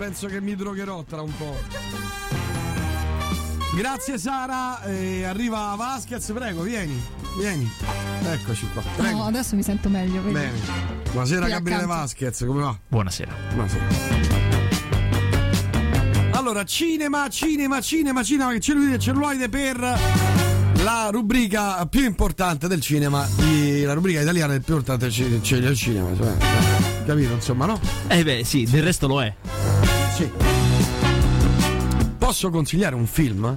penso che mi drogherò tra un po'. Grazie Sara, eh, arriva Vasquez, prego, vieni, vieni. Eccoci qua. Prego. No, adesso mi sento meglio. Vedi? Bene. Buonasera Gabriele accanto. Vasquez, come va? Buonasera. Buonasera. Allora, cinema, cinema, cinema, cinema, che cellulite e celluloide per la rubrica più importante del cinema, di- la rubrica italiana più importante del ci- ci- del cinema. cioè, capito, insomma, no? Eh beh, sì, del resto lo è. Sì. Posso consigliare un film?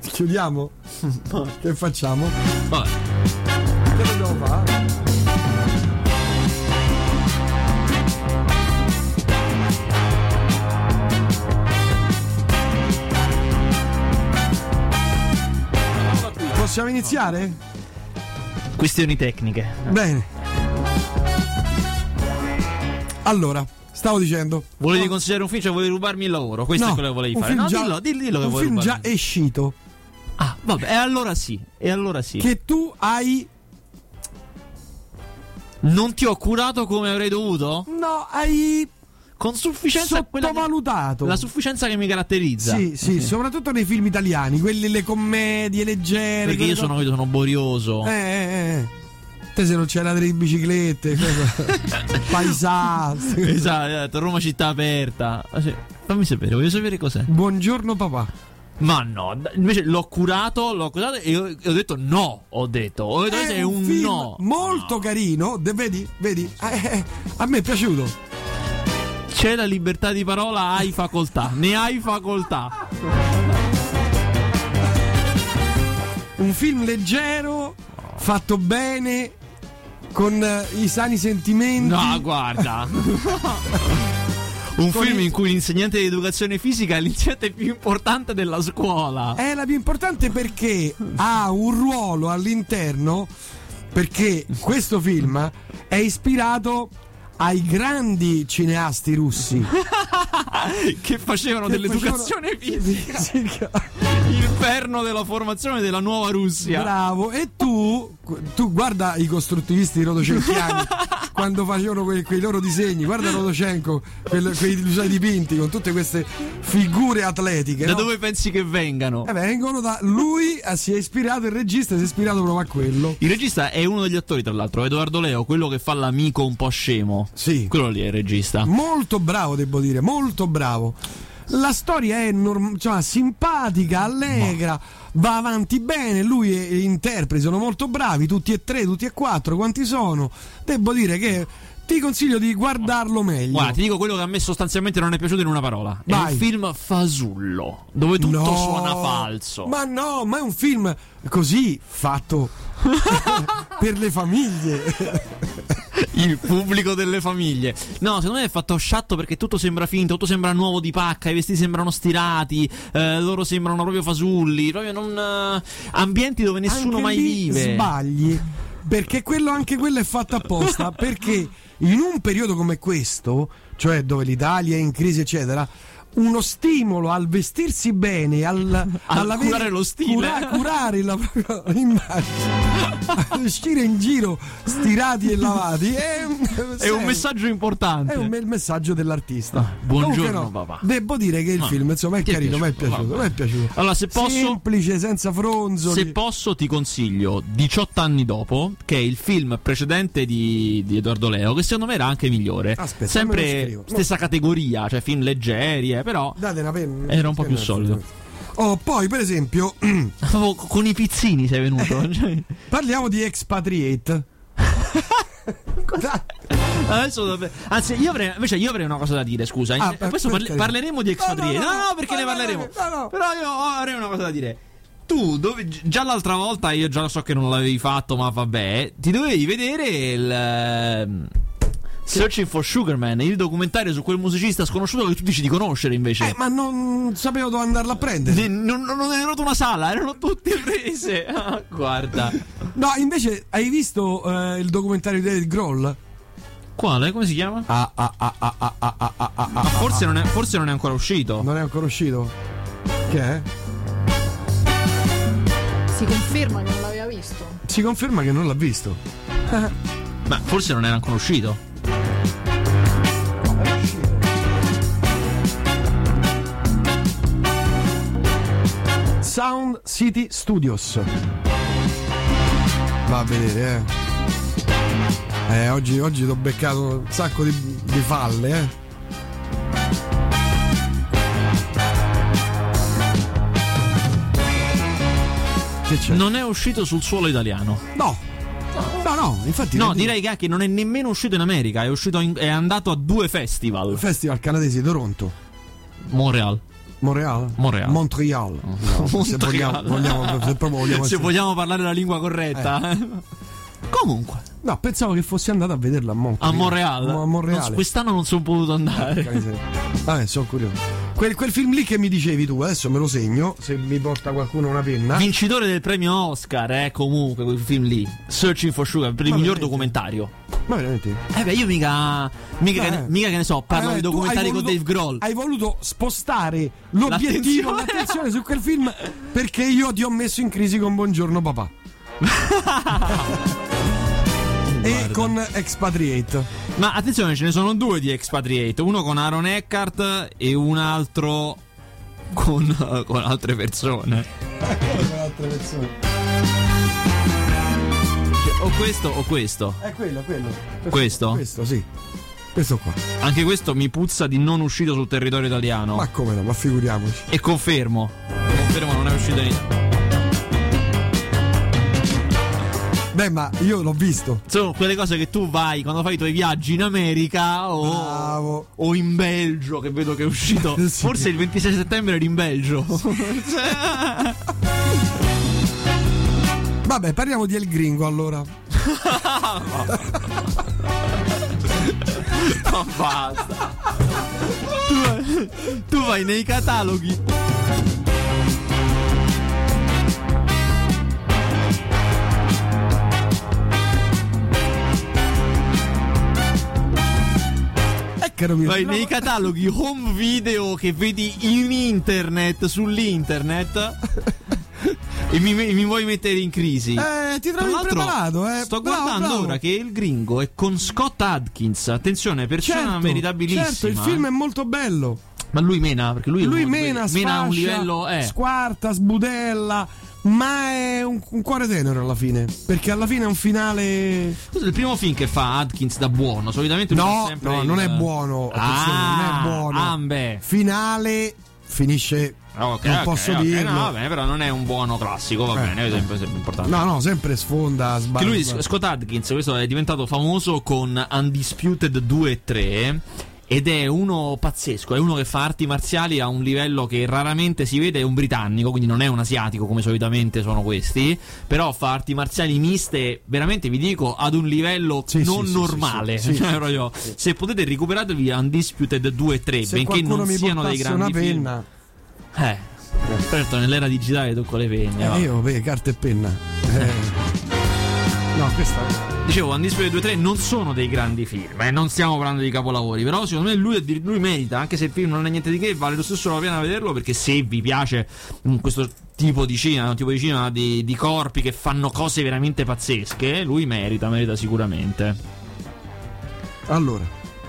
Chiudiamo? Che facciamo? Vabbè. Che dobbiamo fare? Possiamo iniziare? Questioni tecniche. Bene. Allora, stavo dicendo. Volevi consigliare un film, cioè volevi rubarmi il lavoro? Questo No, è quello che volevi un fare. film No, già- dillo, dillo, dillo che un vuoi film già rubarmi. uscito Ah, vabbè, e allora sì. E allora sì. che tu hai Non ti ho curato come avrei dovuto? no, hai Con sufficienza quella che- sottovalutato. la sufficienza che mi caratterizza. Sì, sì, soprattutto nei film italiani, quelli le commedie leggere. Perché io sono, io sono borioso. Eh, eh, eh. Te se non c'era delle biciclette, cosa- paesà. Esatto, Roma città aperta. Ah. Fammi sapere, voglio sapere cos'è. Buongiorno papà. Ma no, invece l'ho curato, l'ho curato e ho, e ho detto no. Ho detto, ho detto questo è un, film no. molto carino, de- vedi? Vedi? Eh, eh, a me è piaciuto. C'è la libertà di parola, hai facoltà. Ne hai facoltà. Un film leggero, fatto bene, con eh, i sani sentimenti. No, guarda. Un Con film il- in cui l'insegnante di educazione fisica è l'insegnante più importante della scuola. È la più importante perché ha un ruolo all'interno. Perché questo film è ispirato ai grandi cineasti russi. che facevano Che dell'educazione facevano- fisica. il perno della formazione della nuova Russia. Bravo, e tu, tu guarda i costruttivisti rodocenchiani quando facevano quei, quei loro disegni, guarda Rodochenko, quel- quei suoi dipinti con tutte queste figure atletiche. da no? dove pensi che vengano? Eh, vengono da lui, eh, si è ispirato, il regista si è ispirato proprio a quello. Il regista è uno degli attori, tra l'altro, Edoardo Leo, quello che fa l'amico un po' scemo. Sì, Quello lì è il regista. molto bravo, devo dire, molto bravo. La storia è norm- insomma, simpatica, allegra, va avanti bene. Lui e gli interpreti sono molto bravi, tutti e tre, tutti e quattro. Quanti sono? Devo dire che ti consiglio di guardarlo meglio. Guarda, ti dico quello che a me sostanzialmente non è piaciuto in una parola. È Vai. un film fasullo, dove tutto No, suona falso. Ma no, ma è un film così fatto per le famiglie. Il pubblico delle famiglie. No, secondo me è fatto sciatto perché tutto sembra finto, tutto sembra nuovo di pacca, i vestiti sembrano stirati, eh, loro sembrano proprio fasulli, proprio non. eh, ambienti dove nessuno Anche mai vive. Sbagli. Perché quello, anche quello è fatto apposta. perché in un periodo come questo, cioè dove l'Italia è in crisi, eccetera. Uno stimolo al vestirsi bene, al, Al curare lo stile. cura- curare la propria immagine, uscire in giro stirati e lavati. È, È un messaggio importante. È un bel messaggio dell'artista. buongiorno, Comunque papà. Devo dire che il Ah, film, insomma, è carino, mi è piaciuto, è piaciuto. Allora, se posso- Semplice, senza fronzoli. Se posso, ti consiglio 18 anni dopo, che è il film precedente di, di Edoardo Leo, che secondo me era anche migliore. Aspetta, me lo Sempre scrivo. No. stessa categoria, cioè film leggeri, eh, però Date una penna. Era un po' più Che solido. Oh, poi, per esempio, proprio con i pizzini sei venuto. Cioè, parliamo di Expatriate. Dai. Adesso Anzi, io avrei, invece io avrei una cosa da dire, scusa. Ah, Eh, per- Questo carità. parleremo di No, no, Expatriate. no, No, no, no, perché no, ne parleremo. no, no. Però io avrei una cosa da dire. Tu, dove- già l'altra volta, io già lo so che non l'avevi fatto, ma vabbè, ti dovevi vedere il. Searching for Sugarman, il documentario su quel musicista sconosciuto che tu dici di conoscere invece. Eh, ma non sapevo dove andarla a prendere. Non, non è venuta una sala, erano tutte prese. Ah, guarda. No, invece, hai visto eh, il documentario di David Grohl? Quale? Come si chiama? Ah, ah, ah, ah, ah, ah, ah, ah, ah, ah. forse non, è, forse non è ancora uscito. Non è ancora uscito? Che è? Si conferma che non l'aveva visto. Si conferma che non l'ha visto. Ma forse non era ancora uscito. Sound City Studios. Va a vedere, eh. Eh, oggi, oggi ti ho beccato un sacco di, di falle, eh. Che c'è? Non è uscito sul suolo italiano. No. No, no, infatti. No, direi che anche non è nemmeno uscito in America. È, uscito in- è andato a due festival. Festival canadese di Toronto. Montreal. Montreal? Montreal. Montreal. No, Se, Montreal. vogliamo, vogliamo- se vogliamo Se vogliamo parlare la lingua corretta. eh. Comunque, No, pensavo che fossi andato a vederla a Montreal. a Montreal. A Monreale. Non- quest'anno non sono potuto andare. Vabbè, sono curioso. Quel, quel film lì che mi dicevi tu, adesso me lo segno, se mi porta qualcuno una penna. Vincitore del premio Oscar, eh, comunque, quel film lì. Searching for Sugar, per il Ma miglior veramente? documentario. Ma veramente? Eh beh, io mica. Mica, Eh. che, ne, mica che ne so, parlo Eh, di documentari hai con voluto- Dave Grohl. Hai voluto spostare l'obiettivo, L'attenzione. l'attenzione su quel film perché io ti ho messo in crisi con Buongiorno papà. e Guarda. con Expatriate. Ma attenzione, ce ne sono due di Expatriate. Uno con Aaron Eckhart e un altro con, con altre persone. con altre persone. Cioè, o questo o questo. È quello, quello. Questo? Questo, sì. Questo qua. Anche questo mi puzza di non uscito sul territorio italiano. Ma come no, ma figuriamoci. E confermo. Confermo non è uscito in Italia. Beh, ma io l'ho visto. Sono quelle cose che tu vai quando fai i tuoi viaggi in America o, o in Belgio, che vedo che è uscito. Sì. Forse il 26 settembre eri in Belgio. Vabbè, parliamo di El Gringo allora. Ma basta. Tu, tu vai nei cataloghi. Eh, caro mio. Vai no, nei cataloghi home video che vedi in internet, sull'internet. e mi, mi vuoi mettere in crisi. Eh, ti trovi impreparato, eh. Sto Bravo, guardando bravo. ora che il gringo è con Scott Adkins. Attenzione, persona Certo, meritabilissima. certo, il film è molto bello. Ma lui mena, perché lui, è Lui mena, mena a un livello. Eh. squarta, sbudella, ma è un, un cuore tenero alla fine. Perché alla fine è un finale. Questo è il primo film che fa Adkins da buono. Solitamente No, sempre no, il- non è buono. Attenzione, Ah, non è buono. ah, beh. Finale finisce. Ok, non ok, posso ok, dirlo. No, bene, però non è un buono classico, va Eh, bene, è sempre, sempre importante. No, no, sempre sfonda, Che sbaglia. lui, Scott Adkins, questo è diventato famoso con Undisputed 2 e 3. Ed è uno pazzesco, è uno che fa arti marziali a un livello che raramente si vede, è un britannico, quindi non è un asiatico come solitamente sono questi, però fa arti marziali miste, veramente vi dico, ad un livello Sì, non sì, normale. sì. Cioè, Se potete recuperatevi Undisputed 2 e 3, Se benché non siano dei grandi una film. Eh, certo, nell'era digitale tocco le penne. Eh, io, beh, carta e penna. Eh. No, questa. Dicevo, Undisputed 2 e 3 non sono dei grandi film, eh, non stiamo parlando di capolavori, però secondo me lui, lui merita, anche se il film non è niente di che, vale lo stesso la pena vederlo perché se vi piace mm, questo tipo di cinema, un tipo di cinema di, di corpi che fanno cose veramente pazzesche, lui merita, merita sicuramente. Allora,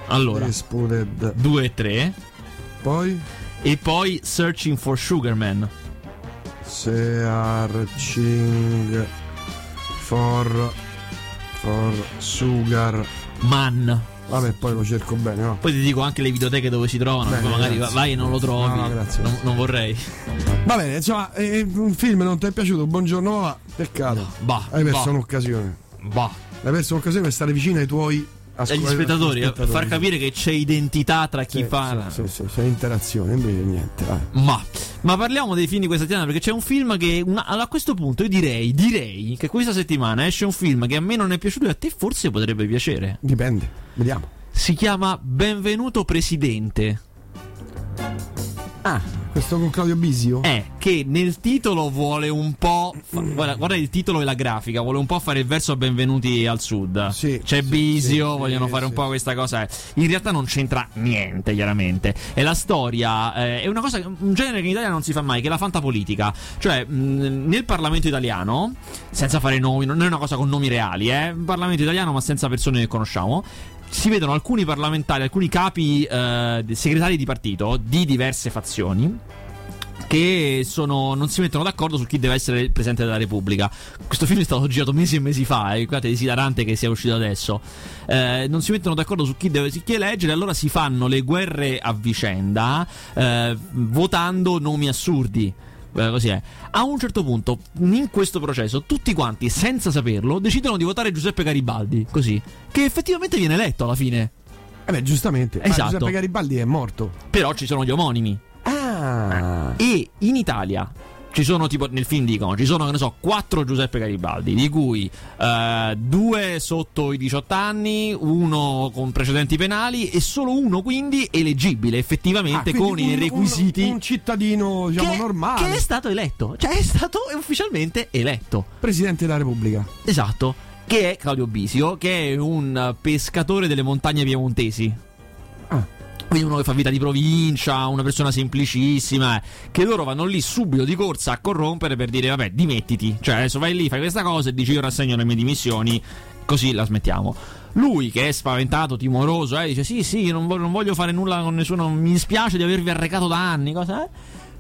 Allora, Exploded. 2 e 3 Poi e poi Searching for Sugarman. Searching for for sugar. Man. Vabbè, poi lo cerco bene, no? Poi ti dico anche le videoteche dove si trovano, Bene, magari grazie. vai e non lo trovi. No, no, grazie. Non, non vorrei. Va bene, insomma, eh, un film non ti è piaciuto? Buongiorno, va. Peccato. Bah, Hai perso bah, un'occasione. bah. Hai perso un'occasione per stare vicino ai tuoi agli spettatori, a far capire che c'è identità tra chi Sì, fa. Sì, sì, sì, c'è interazione, invece niente. Ma, ma parliamo dei film di questa settimana perché c'è un film che una- a questo punto io direi, direi che questa settimana esce un film che a me non è piaciuto e a te forse potrebbe piacere. Dipende, vediamo. Si chiama Benvenuto Presidente. Ah, questo con Claudio Bisio? È che nel titolo vuole un po'. Fa- guarda, guarda il titolo e la grafica, vuole un po' fare il verso a Benvenuti al Sud. Sì, C'è sì, Bisio, sì, vogliono fare un po' questa cosa. In realtà non c'entra niente, chiaramente. È la storia, eh, è una cosa, un genere che in Italia non si fa mai, che è la fantapolitica. Cioè, mh, nel Parlamento italiano, senza fare nomi, non è una cosa con nomi reali, eh. Parlamento italiano, ma senza persone che conosciamo. Si vedono alcuni parlamentari, alcuni capi eh, segretari di partito di diverse fazioni che sono, non si mettono d'accordo su chi deve essere il Presidente della Repubblica. Questo film è stato girato mesi e mesi fa, e guardate, è esilarante che sia uscito adesso. Eh, non si mettono d'accordo su chi deve su chi eleggere, allora si fanno le guerre a vicenda, eh, votando nomi assurdi. Eh, Così è. A un certo punto, in questo processo, tutti quanti, senza saperlo, decidono di votare Giuseppe Garibaldi. Così. Che effettivamente viene eletto alla fine. Eh beh, giustamente. Esatto. Giuseppe Garibaldi è morto. Però ci sono gli omonimi. Ah. E in Italia ci sono tipo nel film dicono ci sono che ne so quattro Giuseppe Garibaldi di cui eh, due sotto i 18 anni uno con precedenti penali e solo uno quindi eleggibile effettivamente Ah, con i requisiti Un, un cittadino, diciamo, che, normale. che è stato eletto cioè è stato ufficialmente eletto Presidente della Repubblica. esatto che è Claudio Bisio che è un pescatore delle montagne piemontesi Ah. Quindi uno che fa vita di provincia, una persona semplicissima, eh, che loro vanno lì subito di corsa a corrompere per dire vabbè dimettiti, cioè adesso vai lì, fai questa cosa e dici io rassegno le mie dimissioni, così la smettiamo. Lui che è spaventato, timoroso, eh, dice sì sì, non voglio, non voglio fare nulla con nessuno, mi dispiace di avervi arrecato danni, cosa eh?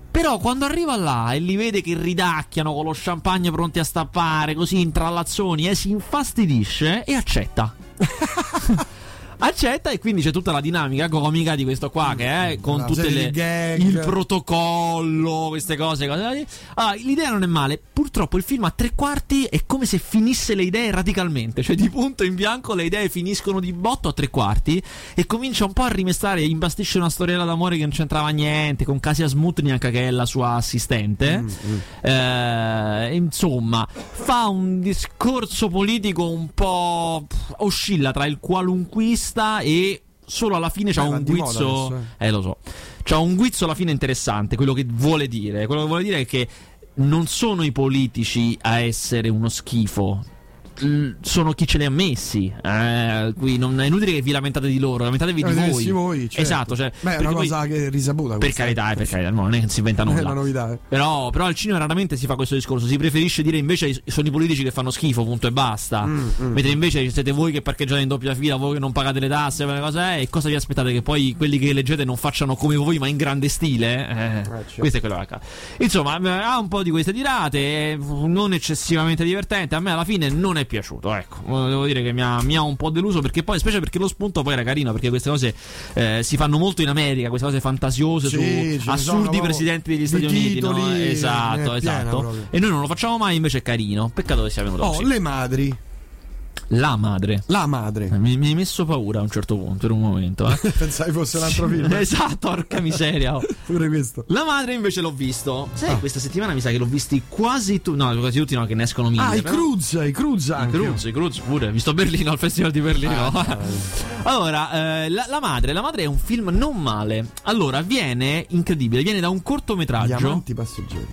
Però quando arriva là e li vede che ridacchiano con lo champagne pronti a stappare, così intrallazzoni, eh, si infastidisce e accetta. accetta e quindi c'è tutta la dinamica comica di questo qua che è con tutte le gag. il protocollo, queste cose, cose. Allora, l'idea non è male. Purtroppo il film a tre quarti è come se finisse le idee radicalmente, cioè di punto in bianco le idee finiscono di botto a tre quarti e comincia un po' a rimestare, imbastisce una storiella d'amore che non c'entrava niente con Kasia Smutniak che è la sua assistente. Eh, insomma, fa un discorso politico un po' oscilla tra il qualunquista e solo alla fine c'ha Eh, un guizzo. adesso, Eh, lo so. C'ha un guizzo alla fine interessante. Quello che vuole dire. Quello che vuole dire è che non sono i politici a essere uno schifo. Sono chi ce li ha messi. Eh, qui non è inutile che vi lamentate di loro, lamentatevi di voi. Voi certo. Esatto, cioè, Beh, è una poi- cosa che è risaputa. per carità, eh, per carità, no, non è che si inventa È nulla. una novità. eh. Però, però al cinema raramente si fa questo discorso. Si preferisce dire invece sono i politici che fanno schifo, punto e basta. Mm, Mentre invece siete voi che parcheggiate in doppia fila, voi che non pagate le tasse, quelle cose è, e cosa vi aspettate? Che poi quelli che eleggete non facciano come voi, ma in grande stile? Eh, certo. Questo è quello che accade. Insomma, eh, ha un po' di queste tirate, eh, non eccessivamente divertente. A me alla fine non è piaciuto. Ecco, Eh, devo dire che mi ha, mi ha un po' deluso perché poi, specie perché lo spunto poi era carino, perché queste cose eh, si fanno molto in America, queste cose fantasiose Sì, su assurdi presidenti degli Stati Uniti. no? è Esatto, esatto. proprio. E noi non lo facciamo mai, invece è carino. Peccato che sia venuto Oh, così. le madri. La madre. La madre. Mi, mi hai messo paura a un certo punto, per un momento. Eh. Pensavi fosse un altro film. esatto, porca miseria. oh. Pure questo. La madre invece l'ho visto. Sai, Ah. questa settimana mi sa che l'ho visti quasi tutti. No, quasi tutti no, che ne escono mille. Ah, i però- Cruz, i Cruz I anche. Cruz, i Cruz pure. Visto a Berlino, al Festival di Berlino. Ah, allora, eh, la, la madre, la madre è un film non male. Allora, viene incredibile, viene da un Gli cortometraggio. amanti passeggeri.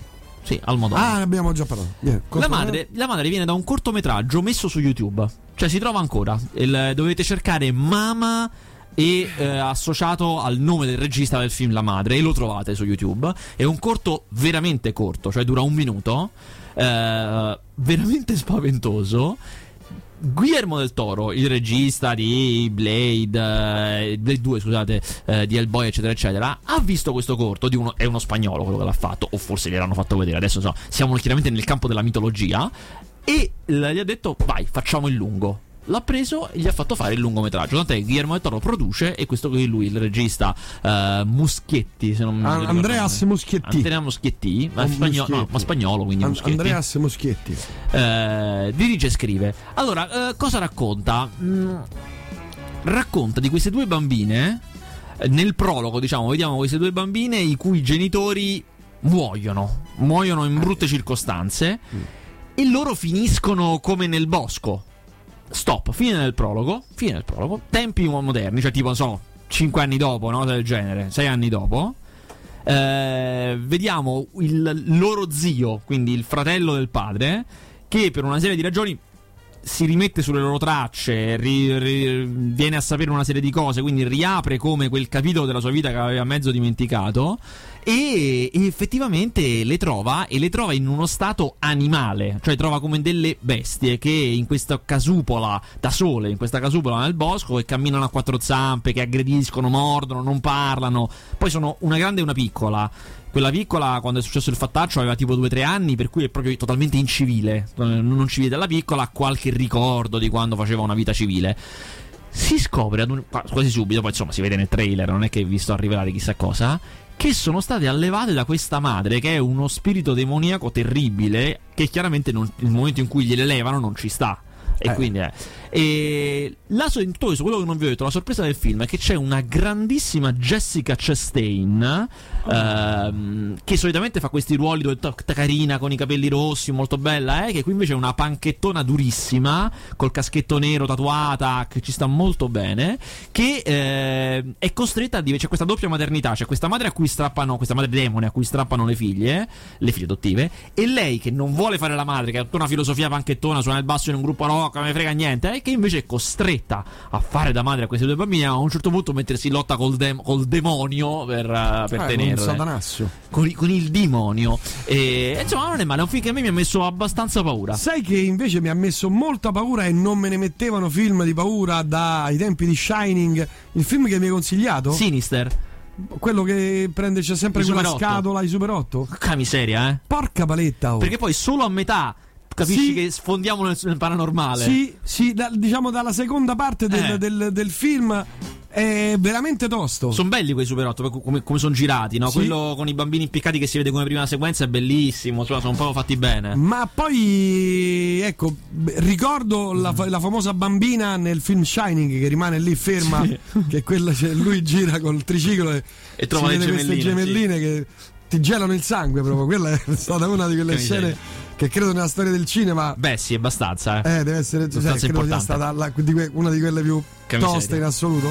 Sì, al modo. Ah, abbiamo già parlato. Vieni, La madre, la madre viene da un cortometraggio messo su YouTube. Cioè, si trova ancora. Il- dovete cercare Mama e eh, associato al nome del regista del film La madre e lo trovate su YouTube. È un corto veramente corto, cioè dura un minuto. eh, veramente spaventoso. Guillermo del Toro, il regista di Blade, eh, Blade 2, scusate, eh, di Hellboy, eccetera, eccetera, ha visto questo corto di uno, è uno spagnolo quello che l'ha fatto, o forse gliel'hanno fatto vedere, adesso so, siamo chiaramente nel campo della mitologia, e gli ha detto, vai, facciamo il lungo. L'ha preso e gli ha fatto fare il lungometraggio. Tant'è che Guillermo del Toro produce e questo qui lui, il regista eh, Muschietti, se non mi ricordo Andreas. Muschietti. Andrea Muschietti, ma, spagnolo, no, ma spagnolo, quindi An- Muschietti Andreas Muschietti. eh, dirige e scrive. Allora, eh, cosa racconta? Mm, racconta di queste due bambine. Nel prologo, diciamo, vediamo queste due bambine i cui genitori muoiono. Muoiono in brutte circostanze. E loro finiscono come nel bosco. Stop, fine del prologo. Fine del prologo. Tempi moderni, cioè tipo, non so, 5 anni dopo, no? Del genere, 6 anni dopo. Eh, vediamo il loro zio, quindi il fratello del padre, che per una serie di ragioni si rimette sulle loro tracce, ri- ri- viene a sapere una serie di cose, quindi riapre come quel capitolo della sua vita che aveva mezzo dimenticato e, e effettivamente le trova e le trova in uno stato animale, cioè trova come delle bestie che in questa casupola da sole, in questa casupola nel bosco che camminano a quattro zampe, che aggrediscono, mordono, non parlano, poi sono una grande e una piccola. Quella piccola, quando è successo il fattaccio, aveva tipo 2-3 anni, per cui è proprio totalmente incivile. Non civile della piccola, ha qualche ricordo di quando faceva una vita civile. Si scopre un, quasi subito, poi insomma si vede nel trailer, non è che vi sto a rivelare chissà cosa, che sono state allevate da questa madre che è uno spirito demoniaco terribile che chiaramente non, nel momento in cui gliele levano non ci sta. E Eh. quindi è. E la tutto quello che non vi ho detto, la sorpresa del film è che c'è una grandissima Jessica Chastain. ehm, che solitamente fa questi ruoli dove è carina con i capelli rossi, molto bella, eh, che qui invece è una panchettona durissima col caschetto nero tatuata che ci sta molto bene. Che eh, è costretta a dire: c'è questa doppia maternità, c'è questa madre a cui strappano, questa madre demone a cui strappano le figlie, le figlie adottive, e lei che non vuole fare la madre, che ha tutta una filosofia panchettona, suona il basso in un gruppo rock, non me frega niente, e che invece è costretta a fare da madre a questi due bambini, a un certo punto mettersi in lotta col, dem- col demonio per, eh, per Eh, tenerle con, con il demonio. E insomma, non è male. È un film che a me mi ha messo abbastanza paura. Sai che invece mi ha messo molta paura e non me ne mettevano film di paura dai tempi di Shining, il film che mi hai consigliato? Sinister. Quello che prende c'è sempre I quella Super 8. scatola, i Super 8? Porca miseria, eh. Porca paletta, oh. Perché poi solo a metà capisci Sì. che sfondiamo nel, nel paranormale. Sì, sì, da- diciamo dalla seconda parte del, Eh. del- del film è veramente tosto. Sono belli quei Super 8, come, come sono girati, no? Sì. Quello con i bambini impiccati che si vede come prima sequenza è bellissimo, insomma, sono proprio fatti bene. Ma poi, ecco, ricordo la, fa- la famosa bambina nel film Shining che rimane lì ferma, che quella, cioè, lui gira col triciclo e, E trova le vede queste gemelline, gemelline che ti gelano il sangue proprio. Quella è stata una di quelle Che scene che credo nella storia del cinema Beh, sì, abbastanza, eh. eh, deve essere cioè, credo sia stata la- di que- una di quelle più Che toste miseria. in assoluto.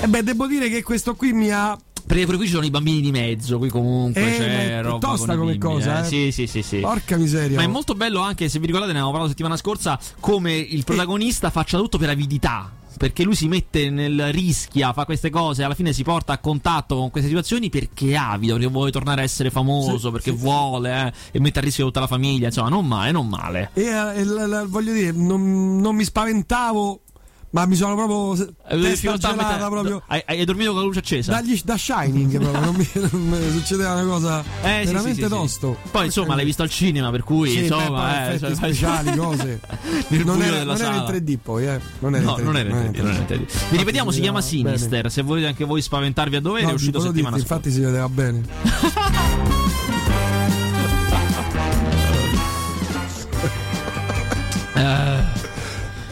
E beh, devo dire che questo qui mi ha Perché pure qui ci sono i bambini di mezzo, qui comunque Eh, c'è roba tosta come bimbi, cosa, eh. eh. Sì, sì, sì, sì. porca miseria. Ma è molto bello anche, se vi ricordate, ne avevamo parlato settimana scorsa, come il protagonista faccia tutto per avidità. Perché lui si mette nel rischia, fa queste cose, alla fine si porta a contatto con queste situazioni perché è avido, perché vuole tornare a essere famoso, Sì, perché sì, vuole, eh, e mette a rischio tutta la famiglia. Insomma, non male, non male. E eh, la- la- voglio dire, non, non mi spaventavo, ma mi sono proprio Eh, testa gelata metà- proprio. Hai, hai dormito con la luce accesa? Dagli, da Shining proprio, non mi, non mi succedeva una cosa Eh, sì, veramente sì, sì, sì. tosto. Poi insomma l'hai visto al cinema, per cui Sì, beh, insomma, poi eh, cioè, speciali, cose. non era, non era in sala. 3D poi, eh. Non era No, in 3D. non era in 3D, non era in 3D. Vi ripetiamo, si chiama vedeva bene. Sinister. Se volete anche voi spaventarvi a dovere, No, è uscito settimana dirti, scorsa. infatti si vedeva bene.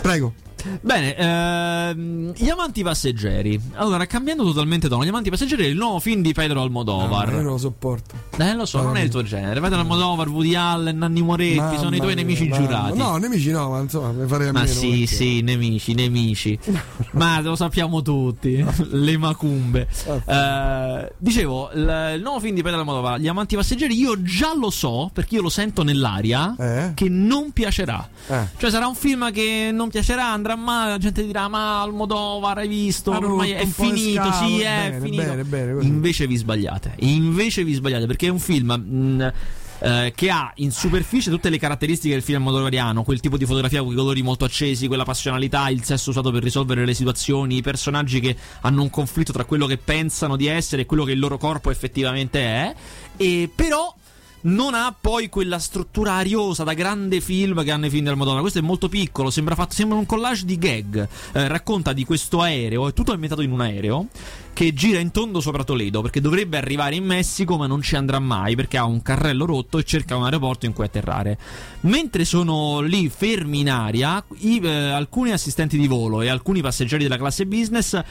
Prego. Bene, ehm, gli amanti passeggeri. Allora, cambiando totalmente tono, gli amanti passeggeri è il nuovo film di Pedro Almodovar. Ah, io non lo sopporto. Eh, lo so, non è il tuo genere. Pedro Almodovar, Woody Allen, Nanni Moretti Mamma sono i tuoi mia, nemici mamma. giurati. No, nemici no, ma insomma, mi farei a Ma meno. sì, perché- sì, nemici, nemici. Ma lo sappiamo tutti. Le macumbe. Eh, dicevo, il, il nuovo film di Pedro Almodovar, Gli amanti passeggeri, io già lo so, perché io lo sento nell'aria, Eh? che non piacerà. Eh. Cioè sarà un film che non piacerà, andrà male, la gente dirà ma Almodovar hai visto, Ha ormai rotto è finito, scatole." sì è Bene, finito. bene, bene. Invece vi sbagliate, invece vi sbagliate perché è un film... mh, eh, che ha in superficie tutte le caratteristiche del film almodovariano, quel tipo di fotografia con i colori molto accesi, quella passionalità, il sesso usato per risolvere le situazioni, i personaggi che hanno un conflitto tra quello che pensano di essere e quello che il loro corpo effettivamente è, e però non ha poi quella struttura ariosa da grande film che hanno i film del Madonna. Questo è molto piccolo, sembra, fatto, sembra un collage di gag. Eh, racconta di questo aereo, è tutto ambientato in un aereo che gira in tondo sopra Toledo perché dovrebbe arrivare in Messico ma non ci andrà mai perché ha un carrello rotto e cerca un aeroporto in cui atterrare. Mentre sono lì fermi in aria, i, eh, alcuni assistenti di volo e alcuni passeggeri della classe business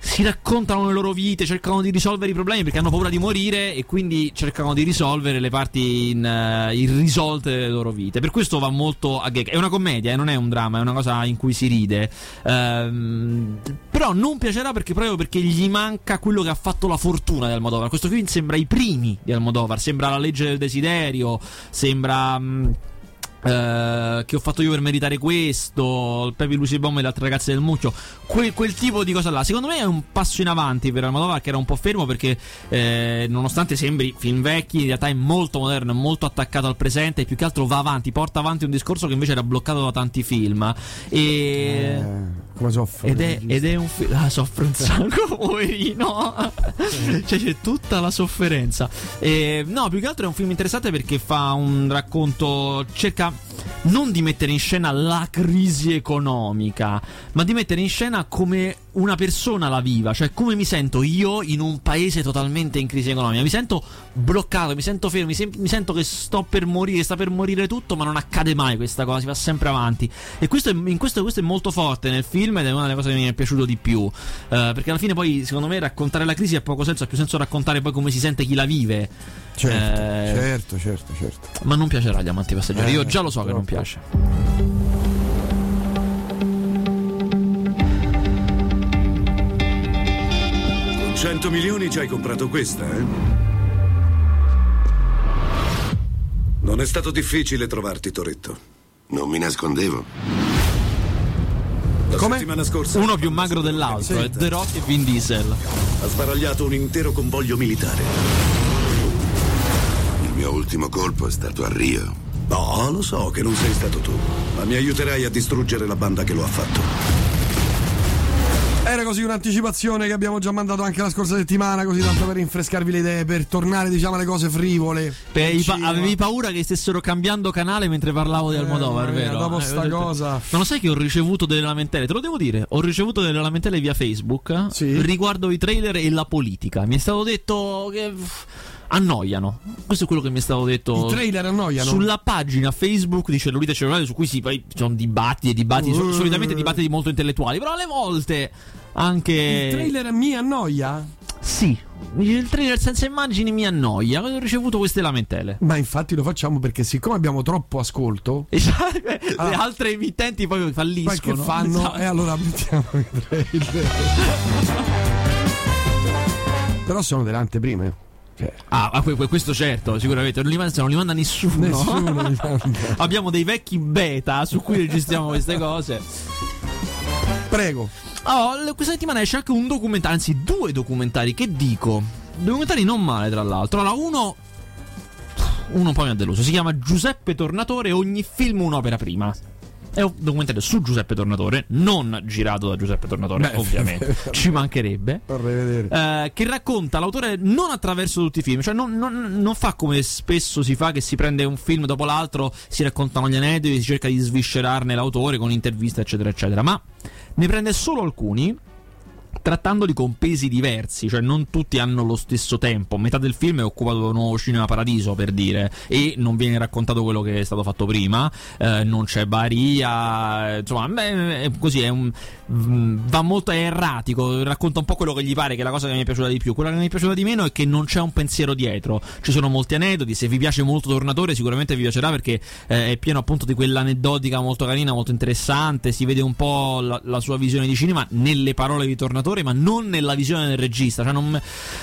si raccontano le loro vite, cercano di risolvere i problemi perché hanno paura di morire e quindi cercano di risolvere le parti in, eh, irrisolte delle loro vite. Per questo va molto a gag. È una commedia, eh, non è un dramma, è una cosa in cui si ride. Ehm, però non piacerà perché proprio perché gli manca quello che ha fatto la fortuna di Almodovar. Questo film sembra i primi di Almodovar, sembra la legge del desiderio, sembra... mm, eh, che ho fatto io per meritare questo, il Pepe Lucy Bomb e le altre ragazze del mucchio, quel, quel, tipo di cosa là. Secondo me è un passo in avanti per Almodovar che era un po' fermo perché eh, nonostante sembri film vecchi, in realtà è molto moderno, è molto attaccato al presente e più che altro va avanti, porta avanti un discorso che invece era bloccato da tanti film. E... Eh, come soffre? Ed è, ed è un film... Ah, soffre un sacco, poverino. cioè c'è tutta la sofferenza. E, no, più che altro è un film interessante perché fa un racconto... cerca Bye. Non di mettere in scena la crisi economica, ma di mettere in scena come una persona la viva, cioè come mi sento io in un paese totalmente in crisi economica. Mi sento bloccato, mi sento fermo, mi, sem- mi sento che sto per morire, sta per morire tutto, ma non accade mai questa cosa, si va sempre avanti. E questo è, in questo, questo è molto forte nel film ed è una delle cose che mi è piaciuto di più. Uh, perché alla fine poi, secondo me, raccontare la crisi ha poco senso, ha più senso raccontare poi come si sente chi la vive. Certo, eh, certo, certo, certo. Ma non piacerà agli amanti passeggeri, eh, io già lo so che non piace. Con 100 milioni ci hai comprato questa, eh? Non è stato difficile trovarti, Toretto. Non mi nascondevo. La Come? settimana scorsa Uno più magro dell'altro, è The Rock e Vin Diesel. ha sbaragliato un intero convoglio militare. Il mio ultimo colpo è stato a Rio. No, lo so che non sei stato tu, ma mi aiuterai a distruggere la banda che lo ha fatto. Era così un'anticipazione che abbiamo già mandato anche la scorsa settimana, così tanto per rinfrescarvi le idee, per tornare diciamo alle cose frivole. Beh, pa- avevi paura che stessero cambiando canale mentre parlavo di Almodovar, Eh, vero? dopo Eh, sta cosa. Ma lo sai che ho ricevuto delle lamentele? Te lo devo dire. Ho ricevuto delle lamentele via Facebook Sì. riguardo i trailer e la politica. Mi è stato detto che annoiano. Questo è quello che mi è stato detto. I trailer annoiano. Sulla pagina Facebook di Cellulite Cellulare, su cui si poi ci sono dibattiti e dibattiti, Uh. solitamente dibattiti molto intellettuali, però alle volte anche. Il trailer mi annoia? Sì, il trailer senza immagini mi annoia. Ho ricevuto queste lamentele. Ma infatti lo facciamo perché siccome abbiamo troppo ascolto, Esatto, Le Ah. altre emittenti poi poi falliscono. che fanno? Esatto. E allora mettiamo i trailer. Però sono delle anteprime. Cioè, Ah, que- questo certo, sicuramente. Non li manda, non li manda nessuno. nessuno li manda. Abbiamo dei vecchi beta su cui registriamo queste cose. Prego. Oh, questa settimana esce anche un documentario, anzi due documentari, che dico? Documentari non male, tra l'altro. Allora, uno... Uno un po' mi ha deluso. Si chiama Giuseppe Tornatore, ogni film un'opera prima. È un documentario su Giuseppe Tornatore, non girato da Giuseppe Tornatore, Beh, ovviamente. Ci mancherebbe. Vorrei vedere. Eh, che racconta l'autore non attraverso tutti i film, cioè non, non- non fa come spesso si fa che si prende un film dopo l'altro, si raccontano gli aneddoti, si cerca di sviscerarne l'autore con interviste eccetera eccetera, ma ne prende solo alcuni trattandoli con pesi diversi, cioè non tutti hanno lo stesso tempo. Metà del film è occupato da Nuovo Cinema Paradiso, per dire, e non viene raccontato quello che è stato fatto prima, eh, non c'è Baria, insomma, beh, è così, è un, va molto erratico, racconta un po' quello che gli pare, che è la cosa che mi è piaciuta di più. Quella che mi è piaciuta di meno è che non c'è un pensiero dietro, ci sono molti aneddoti, se vi piace molto Tornatore sicuramente vi piacerà perché eh, è pieno appunto di quell'aneddotica molto carina, molto interessante, si vede un po' la, la sua visione di cinema nelle parole di Tornatore, ma non nella visione del regista, cioè non,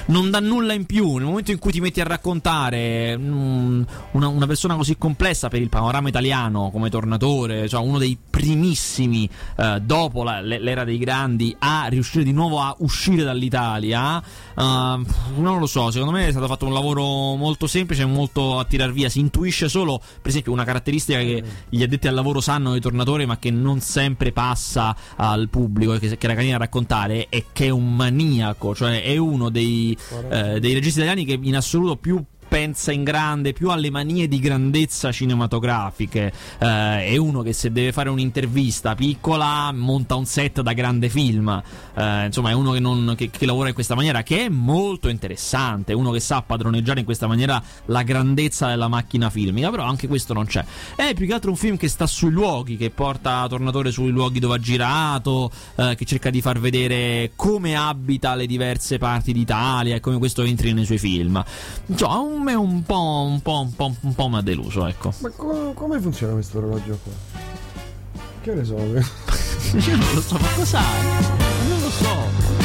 non dà nulla in più. Nel momento in cui ti metti a raccontare mm, una, una persona così complessa per il panorama italiano come Tornatore, cioè uno dei primissimi eh, dopo la- le- l'era dei grandi a riuscire di nuovo a uscire dall'Italia, eh, non lo so, secondo me è stato fatto un lavoro molto semplice e molto a tirar via. Si intuisce solo, per esempio, una caratteristica che gli addetti al lavoro sanno di Tornatore, ma che non sempre passa al pubblico che, che era carina da raccontare, è che è un maniaco, cioè è uno dei, eh, dei registi italiani che in assoluto più pensa in grande, più alle manie di grandezza cinematografiche. Eh, è uno che se deve fare un'intervista piccola monta un set da grande film. Eh, insomma, è uno che, non- che- che lavora in questa maniera, che è molto interessante. Uno che sa padroneggiare in questa maniera la grandezza della macchina filmica. Però anche questo non c'è. È più che altro un film che sta sui luoghi, che porta Tornatore sui luoghi dove ha girato, eh, che cerca di far vedere come abita le diverse parti d'Italia e come questo entri nei suoi film. Insomma, a me un po', un po', un po', un po' mi ha deluso, ecco. Ma co- come funziona questo orologio qua? Che ne so? Io non lo so, ma cos'hai? Non lo so.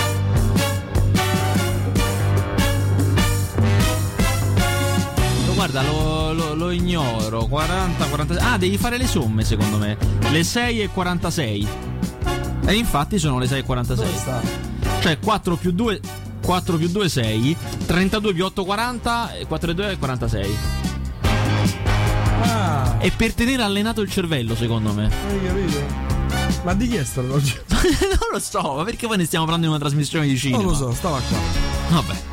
Guarda, lo, lo- lo ignoro. 40, 46. Ah, devi fare le somme secondo me. Le 6 e 46. E infatti sono le 6 e 46. Dove sta? Cioè 4 più 2 4 più 2 6 32 più 8 40 e 4 e 2 è 46 Ah, è per tenere allenato il cervello secondo me hai capito? Ma di chi è sto orologio? non lo so ma perché poi ne stiamo parlando in una trasmissione di cinema Non lo so, stava qua. vabbè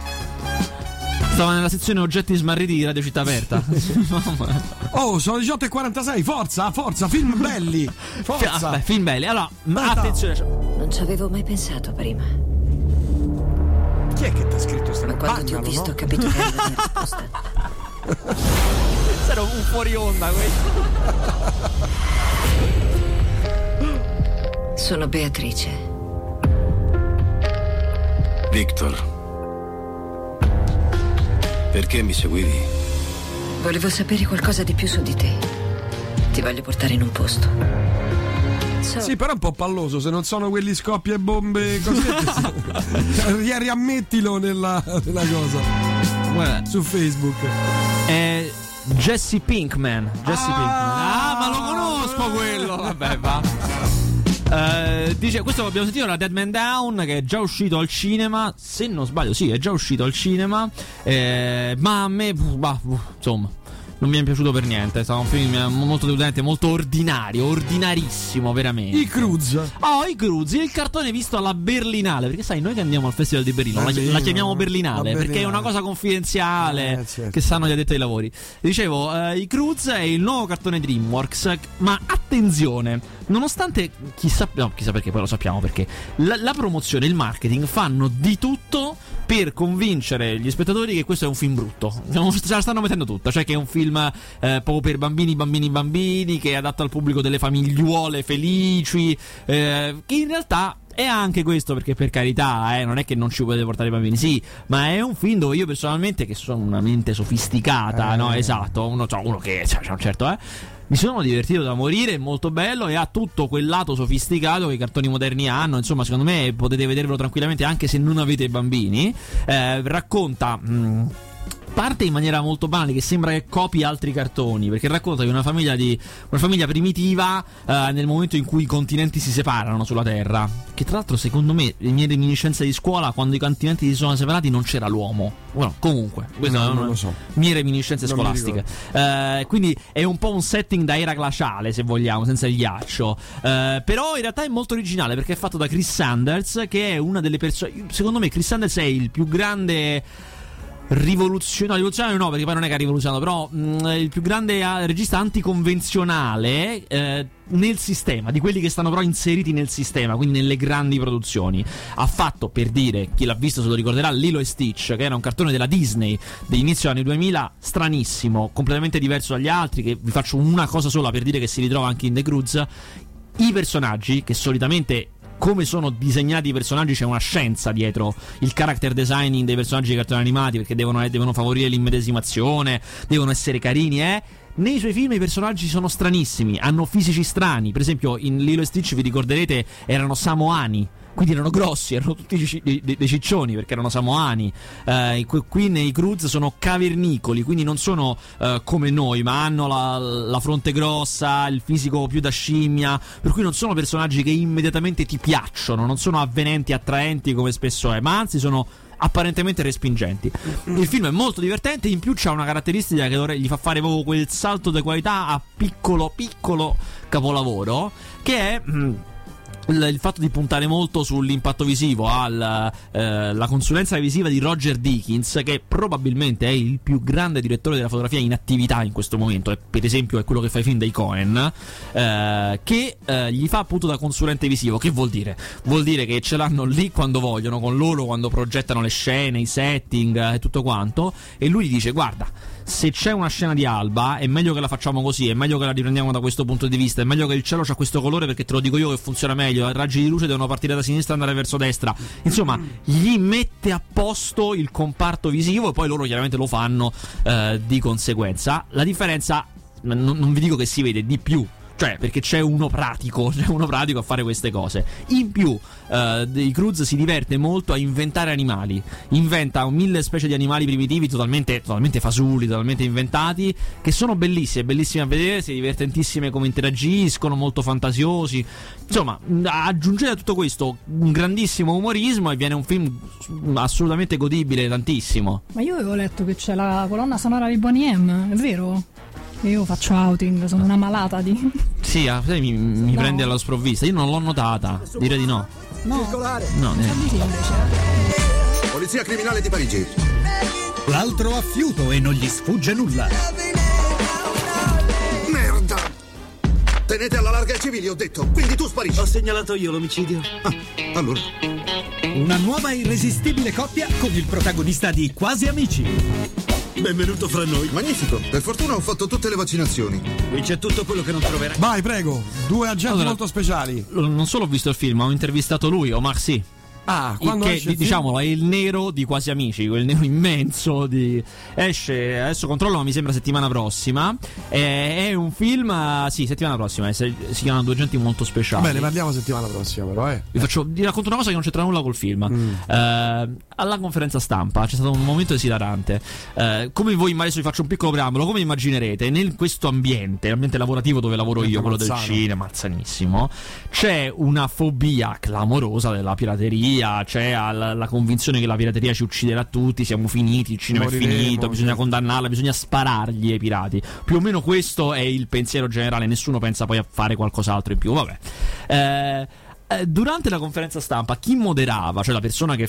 stava nella sezione oggetti smarriti di Radio Città Aperta. Oh, sono 18 e 46, forza, forza, film belli. Forza. Vabbè, film belli allora ma attenzione Non ci avevo mai pensato prima. Chi è che ti ha scritto sta Ma quando ti ho visto no? ho capito che era la mia risposta. era un fuori onda questo Sono Beatrice. Victor. Perché mi seguivi? Volevo sapere qualcosa di più su di te. Ti voglio portare in un posto. So, Sì, però è un po' palloso, se non sono quelli scoppia e bombe così. ri- riammettilo nella, nella cosa Guarda, su Facebook. È Jesse Pinkman. Jesse Ah! Pinkman. Ah, ma lo conosco quello. Vabbè, va. Eh, dice questo abbiamo sentito la Dead Man Down che è già uscito al cinema se non sbaglio sì è già uscito al cinema eh, ma a me bah, insomma non mi è piaciuto per niente è stato un film molto deludente molto ordinario ordinarissimo veramente I Cruz. Oh, i Cruz, il cartone visto alla Berlinale. Perché sai, noi che andiamo al Festival di Berlino, la, la chiamiamo Berlinale, Berlinale. perché è una cosa confidenziale Eh, certo. che sanno gli addetti ai lavori. Dicevo, eh, i Cruz è il nuovo cartone DreamWorks, ma attenzione, nonostante chissà, no, chissà perché, poi lo sappiamo perché, la, la promozione, il marketing fanno di tutto per convincere gli spettatori che questo è un film brutto. Ce la stanno mettendo tutta, cioè che è un film eh, proprio per bambini, bambini, bambini, che è adatto al pubblico delle famigliuole felici, eh, che in realtà è anche questo perché per carità, eh, non è che non ci potete portare i bambini, sì, ma è un film dove io personalmente, che sono una mente sofisticata, Eh. no, esatto, uno, cioè, uno che cioè, c'è un certo, eh. Mi sono divertito da morire, è molto bello e ha tutto quel lato sofisticato che i cartoni moderni hanno. Insomma, secondo me potete vedervelo tranquillamente anche se non avete bambini. Eh, racconta. mh, parte in maniera molto banale che sembra che copi altri cartoni perché racconta di una famiglia, di, una famiglia primitiva eh, nel momento in cui i continenti si separano sulla Terra. Che tra l'altro secondo me le mie reminiscenze di scuola quando i continenti si sono separati non c'era l'uomo. Bueno, comunque queste No, sono non lo so. mie reminiscenze Non mi scolastiche. Eh, quindi è un po' un setting da era glaciale se vogliamo senza il ghiaccio. Eh, però in realtà è molto originale perché è fatto da Chris Sanders che è una delle persone secondo me Chris Sanders è il più grande rivoluzionario, rivoluzionario no, perché poi non è che ha rivoluzionato, però mh, è il più grande eh, regista anticonvenzionale eh, nel sistema, di quelli che stanno però inseriti nel sistema, quindi nelle grandi produzioni. Ha fatto, per dire, chi l'ha visto se lo ricorderà, Lilo e Stitch, che era un cartone della Disney dell'inizio anni 2000, stranissimo, completamente diverso dagli altri, che vi faccio una cosa sola per dire che si ritrova anche in The Cruz. I personaggi, che solitamente come sono disegnati i personaggi c'è una scienza dietro il character designing dei personaggi dei cartoni animati perché devono, eh, devono favorire l'immedesimazione, devono essere carini, eh. Nei suoi film i personaggi sono stranissimi, hanno fisici strani. Per esempio, in Lilo e Stitch vi ricorderete erano samoani. Quindi erano grossi, erano tutti cici- dei, dei ciccioni perché erano samoani. Eh, qui, nei Cruz sono cavernicoli, quindi non sono eh, come noi, ma hanno la, la fronte grossa, il fisico più da scimmia. Per cui non sono personaggi che immediatamente ti piacciono, non sono avvenenti, attraenti come spesso è, ma anzi sono apparentemente respingenti. Il film è molto divertente, in più c'ha una caratteristica che gli fa fare proprio quel salto di qualità a piccolo piccolo capolavoro che è mm, il, fatto di puntare molto sull'impatto visivo, alla eh, consulenza visiva di Roger Dickens, che probabilmente è il più grande direttore della fotografia in attività in questo momento, e per esempio è quello che fa i film dei Cohen, eh, che eh, gli fa appunto da consulente visivo. Che vuol dire? Vuol dire che ce l'hanno lì quando vogliono, con loro quando progettano le scene, i setting eh, e tutto quanto, e lui gli dice guarda se c'è una scena di alba è meglio che la facciamo così, è meglio che la riprendiamo da questo punto di vista, è meglio che il cielo c'ha questo colore perché te lo dico io che funziona meglio, i raggi di luce devono partire da sinistra e andare verso destra. Insomma, gli mette a posto il comparto visivo e poi loro chiaramente lo fanno eh, di conseguenza. La differenza, non, non vi dico che si vede di più Cioè, perché c'è uno pratico, c'è uno pratico a fare queste cose. In più, eh, The Cruz si diverte molto a inventare animali. Inventa mille specie di animali primitivi totalmente, totalmente fasulli, totalmente inventati, che sono bellissime, bellissime a vedere, si divertentissime come interagiscono, molto fantasiosi. Insomma, aggiungete a tutto questo un grandissimo umorismo e viene un film assolutamente godibile tantissimo. Ma io avevo letto che c'è la colonna sonora di Bonnie M, è vero? Io faccio outing, sono una malata di. Sì, ah, sai, mi, mi No. prendi alla sprovvista. Io non l'ho notata. Direi di no. No, No, invece. Polizia criminale di Parigi. L'altro a fiuto e non gli sfugge nulla. Merda! Tenete alla larga i civili, ho detto. Quindi tu sparisci. Ho segnalato io l'omicidio. Ah, allora. Una nuova irresistibile coppia con il protagonista di Quasi Amici. Benvenuto fra noi. Magnifico. Per fortuna ho fatto tutte le vaccinazioni. Qui c'è tutto quello che non troverai. Vai, prego. Due agenti Allora- molto speciali. Non solo ho visto il film, ho intervistato lui, Omar Sy. Ah, quando che, esce diciamolo, è il nero di Quasi Amici, quel nero immenso di... Esce, adesso controllo, ma mi sembra settimana prossima. È, è un film, eh, sì, settimana prossima, eh, si chiamano Due Genti Molto Speciali. Bene, parliamo settimana prossima, però, eh. Vi, faccio, vi racconto una cosa che non c'entra nulla col film. Mm. Eh, alla conferenza stampa c'è stato un momento esilarante. Eh, come voi, ma adesso vi faccio un piccolo preambolo, come immaginerete, in questo ambiente, l'ambiente lavorativo dove lavoro io, quello del Mazzano. cinema, mazzanissimo, c'è una fobia clamorosa della pirateria, c'è la, la convinzione che la pirateria ci ucciderà tutti, siamo finiti, il cinema Moriremo, è finito, bisogna condannarla, bisogna sparargli ai pirati. Più o meno questo è il pensiero generale, nessuno pensa poi a fare qualcos'altro in più, vabbè. Eh, eh, Durante la conferenza stampa, chi moderava, cioè la persona che,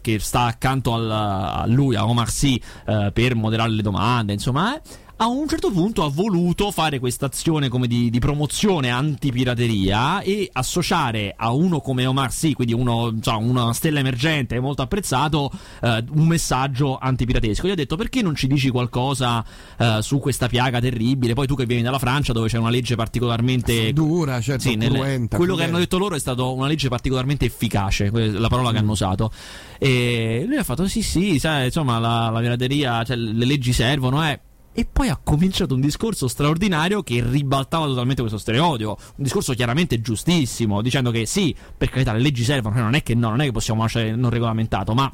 che sta accanto al- a lui, a Omar Sy, eh, per moderare le domande, insomma, eh, a un certo punto ha voluto fare questa azione come di, di promozione antipirateria e associare a uno come Omar Sy, quindi uno, insomma, una stella emergente molto apprezzato, eh, un messaggio antipiratesco. Gli ho detto perché non ci dici qualcosa eh, su questa piaga terribile? Poi tu che vieni dalla Francia dove c'è una legge particolarmente Dura, certo, sì, nelle- cruenta. quello che hanno detto loro è stato una legge particolarmente efficace, la parola che hanno usato. E lui ha fatto: Sì, sì, sai, insomma, la, la pirateria, cioè, le leggi servono, eh. E poi ha cominciato un discorso straordinario che ribaltava totalmente questo stereotipo. Un discorso chiaramente giustissimo, dicendo che sì, per carità, le leggi servono, non è che no, non è che possiamo lasciare non regolamentato, ma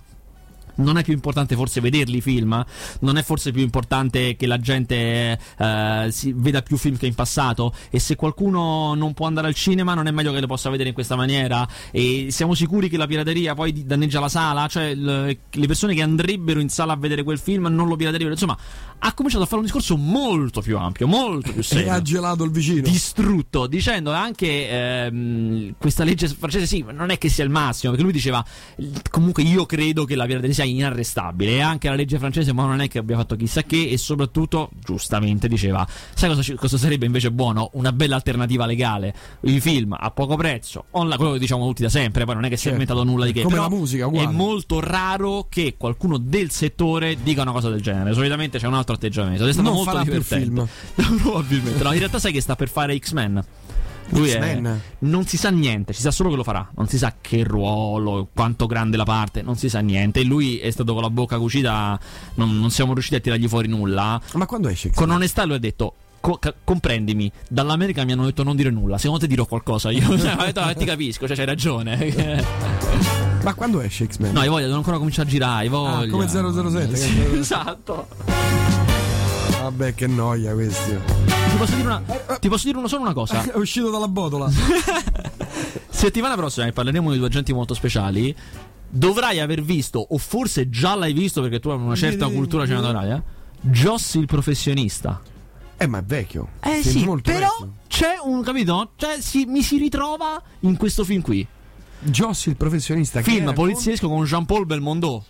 non è più importante forse vederli i film? Non è forse più importante che la gente eh, si veda più film che in passato? E se qualcuno non può andare al cinema, non è meglio che le possa vedere in questa maniera? E siamo sicuri che la pirateria poi danneggia la sala? Cioè, le persone che andrebbero in sala a vedere quel film non lo piraterebbero? Insomma, ha cominciato a fare un discorso molto più ampio, molto più E serio ha gelato il vicino. distrutto dicendo anche ehm, questa legge francese sì non è che sia il massimo perché lui diceva comunque io credo che la pirateria sia inarrestabile e anche la legge francese ma non è che abbia fatto chissà che e soprattutto giustamente diceva sai cosa, cosa sarebbe invece buono una bella alternativa legale i film a poco prezzo online, quello che diciamo tutti da sempre poi non è che si è Certo. inventato nulla di che Come la musica, è uguale. molto raro che qualcuno del settore dica una cosa del genere solitamente c'è un altro atteggiamento ed è stato Non molto divertente Probabilmente. No, in realtà sai che sta per fare X-Men. Lui è- non si sa niente, si sa solo che lo farà. Non si sa che ruolo, quanto grande la parte, non si sa niente. E lui è stato con la bocca cucita, non, non siamo riusciti a tirargli fuori nulla. Ma quando esce? Con onestà lui ha detto. "Co- comprendimi, dall'America mi hanno detto non dire nulla. Secondo te dirò qualcosa? Io cioè, detto, "Ah, ti capisco, cioè, c'hai ragione. Ma quando esce X-Men? no, io voglio, devo ancora cominciare a girare. io Ah, voglio. come 007, Sì, che- esatto. Vabbè, che noia questi. Ti posso dire, una, ti posso dire una- solo una cosa. È uscito dalla botola. Settimana prossima che parleremo di due agenti molto speciali. Dovrai aver visto, o forse già l'hai visto perché tu hai una certa cultura cinematografica. Jossi il professionista. Eh, ma è vecchio. Eh Film sì, però vecchio. c'è un capito? Cioè, si- mi si ritrova in questo film qui. Jossi il professionista. Film poliziesco con Jean-Paul Belmondo.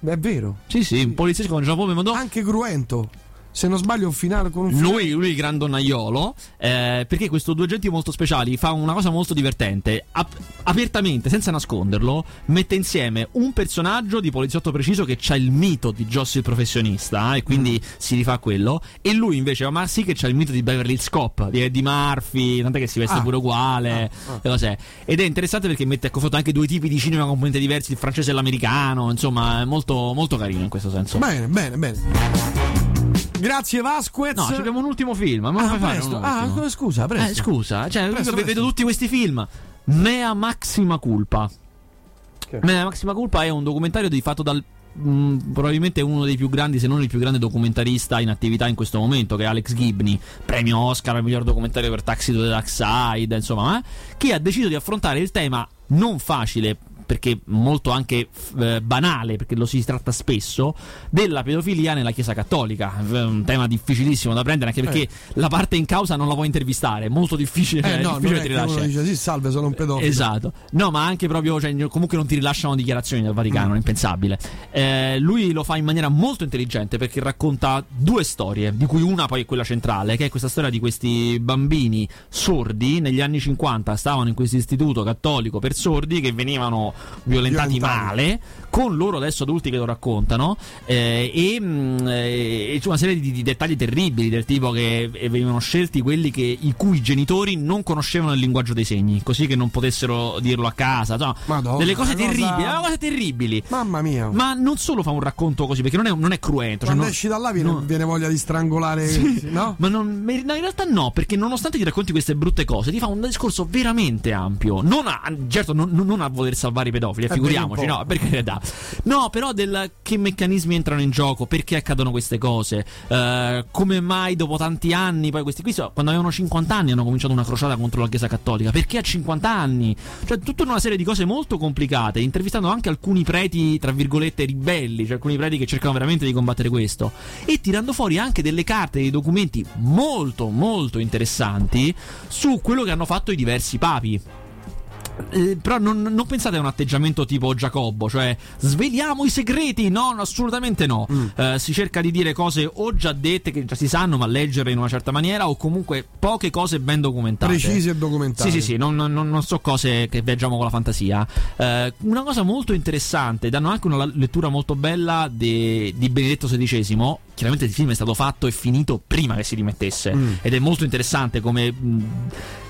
con- È vero. Sì, sì, un poliziesco con Jean-Paul Belmondo. Anche cruento. Se non sbaglio, un finale con un Lui, lui il grandonnaiolo, eh, perché questo due agenti molto speciali fa una cosa molto divertente. Ap- apertamente, senza nasconderlo, mette insieme un personaggio di poliziotto preciso che ha il mito di Joss il professionista, eh, e quindi si rifà quello. E lui invece, Omar sì che c'ha il mito di Beverly Hills Cop, di Eddie Murphy, tant'è che si veste Ah. pure uguale. le cose. Ed è interessante perché mette a confronto anche due tipi di cinema completamente diversi, il francese e l'americano. Insomma, è molto, molto carino in questo senso. Bene, bene, bene. Grazie Vasquez. No, ci abbiamo un ultimo film. Ma Ah, presto. Ah, scusa, presto. Eh, scusa, cioè, Presto, io presto. vedo tutti questi film. Mea Maxima Culpa. Mea Maxima Culpa è un documentario di fatto dal. mh, probabilmente uno dei più grandi, se non il più grande documentarista in attività in questo momento, che è Alex Gibney, premio Oscar al miglior documentario per Taxi to the Dark Side, insomma, eh, che ha deciso di affrontare il tema non facile perché molto anche eh, banale, perché lo si tratta spesso, della pedofilia nella Chiesa Cattolica. Un tema difficilissimo da prendere, anche perché la parte in causa non la puoi intervistare, è molto difficile. Eh è no, non difficile ti rilasciare. dice sì, salve, sono un pedofilo. Esatto, no, ma anche proprio, cioè, comunque non ti rilasciano dichiarazioni dal Vaticano, Mm. è impensabile. Eh, lui lo fa in maniera molto intelligente perché racconta due storie, di cui una poi è quella centrale, che è questa storia di questi bambini sordi negli anni 50, stavano in questo istituto cattolico per sordi che venivano violentati Violentati. male, con loro adesso adulti che lo raccontano, eh, e, mh, eh, e c'è una serie di, di dettagli terribili, del tipo che venivano scelti quelli che, i cui genitori non conoscevano il linguaggio dei segni, così che non potessero dirlo a casa. insomma, Madonna, delle cose cosa- terribili, eh, cose terribili. Mamma mia. Ma non solo fa un racconto così, perché non è, non è cruento. cioè Quando non- esci da là viene, no. viene voglia di strangolare, no? Ma non, in realtà no, perché nonostante ti racconti queste brutte cose, ti fa un discorso veramente ampio. Non a, certo, non, non a voler salvare i pedofili, eh, figuriamoci, no, per carità. No, però del che meccanismi entrano in gioco, perché accadono queste cose, eh, come mai dopo tanti anni, poi questi qui, so- quando avevano 50 anni, hanno cominciato una crociata contro la Chiesa Cattolica. Perché a 50 anni? Cioè, tutta una serie di cose molto complicate, intervistando anche alcuni preti, tra virgolette, ribelli, cioè alcuni preti che cercano veramente di combattere questo, e tirando fuori anche delle carte, dei documenti molto, molto interessanti su quello che hanno fatto i diversi papi. Eh, però non, non pensate a un atteggiamento tipo Giacobbo, cioè sveliamo i segreti. No, assolutamente no. Eh, si cerca di dire cose o già dette che già si sanno, ma leggerle in una certa maniera, o comunque poche cose ben documentate. Precise e documentate. Sì, sì, sì, non, non- non so cose che viaggiamo con la fantasia. Eh, una cosa molto interessante, danno anche una lettura molto bella de- di Benedetto XVI. Chiaramente il film è stato fatto e finito prima che si rimettesse. Mm. Ed è molto interessante come mh,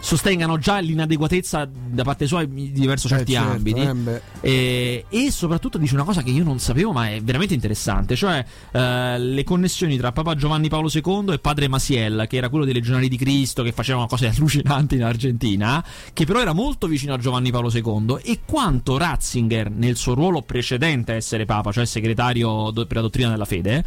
sostengano già l'inadeguatezza da parte sua di verso certi certo, ambiti. eh, beh. E, e soprattutto dice una cosa che io non sapevo, ma è veramente interessante: cioè eh, le connessioni tra Papa Giovanni Paolo II e padre Masiel, che era quello dei Legionari di Cristo, che facevano cose allucinanti in Argentina, che però era molto vicino a Giovanni Paolo II, e quanto Ratzinger, nel suo ruolo precedente a essere Papa, cioè segretario do- per la dottrina della fede,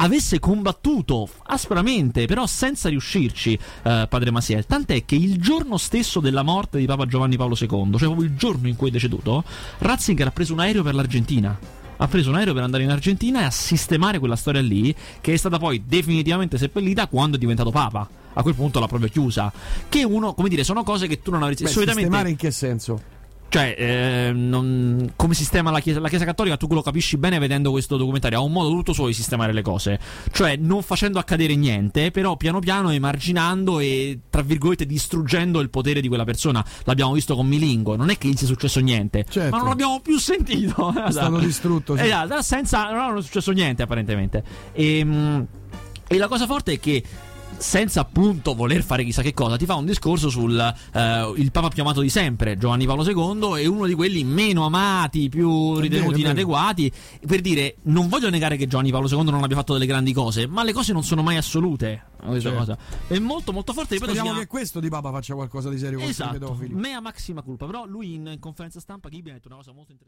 avesse combattuto aspramente, però senza riuscirci, eh, padre Masiel. Tant'è che il giorno stesso della morte di Papa Giovanni Paolo II, cioè proprio il giorno in cui è deceduto, Ratzinger ha preso un aereo per l'Argentina. Ha preso un aereo per andare in Argentina e a sistemare quella storia lì, che è stata poi definitivamente seppellita quando è diventato Papa. A quel punto l'ha proprio chiusa. Che uno, come dire, sono cose che tu non avresti. Beh, solitamente. sistemare in che senso? Cioè, eh, non- come sistema la chiesa, la chiesa Cattolica, tu lo capisci bene vedendo questo documentario. Ha un modo tutto suo di sistemare le cose. Cioè, non facendo accadere niente, però piano piano emarginando e, tra virgolette, distruggendo il potere di quella persona. L'abbiamo visto con Milingo. Non è che gli sia successo niente, Certo. ma non l'abbiamo più sentito. È stato distrutto. sì. Esatto, senza. Non è successo niente, apparentemente. E, e la cosa forte è che. Senza appunto voler fare chissà che cosa, ti fa un discorso sul eh, il Papa più amato di sempre, Giovanni Paolo II, e uno di quelli meno amati, più ritenuti inadeguati. Per dire, non voglio negare che Giovanni Paolo II non abbia fatto delle grandi cose, ma le cose non sono mai assolute. Certo. È molto, molto forte. Speriamo chiama- che questo di Papa faccia qualcosa di serio Esatto, pedofili. mea maxima culpa. Però lui in, in conferenza stampa Ghibli ha detto una cosa molto interessante.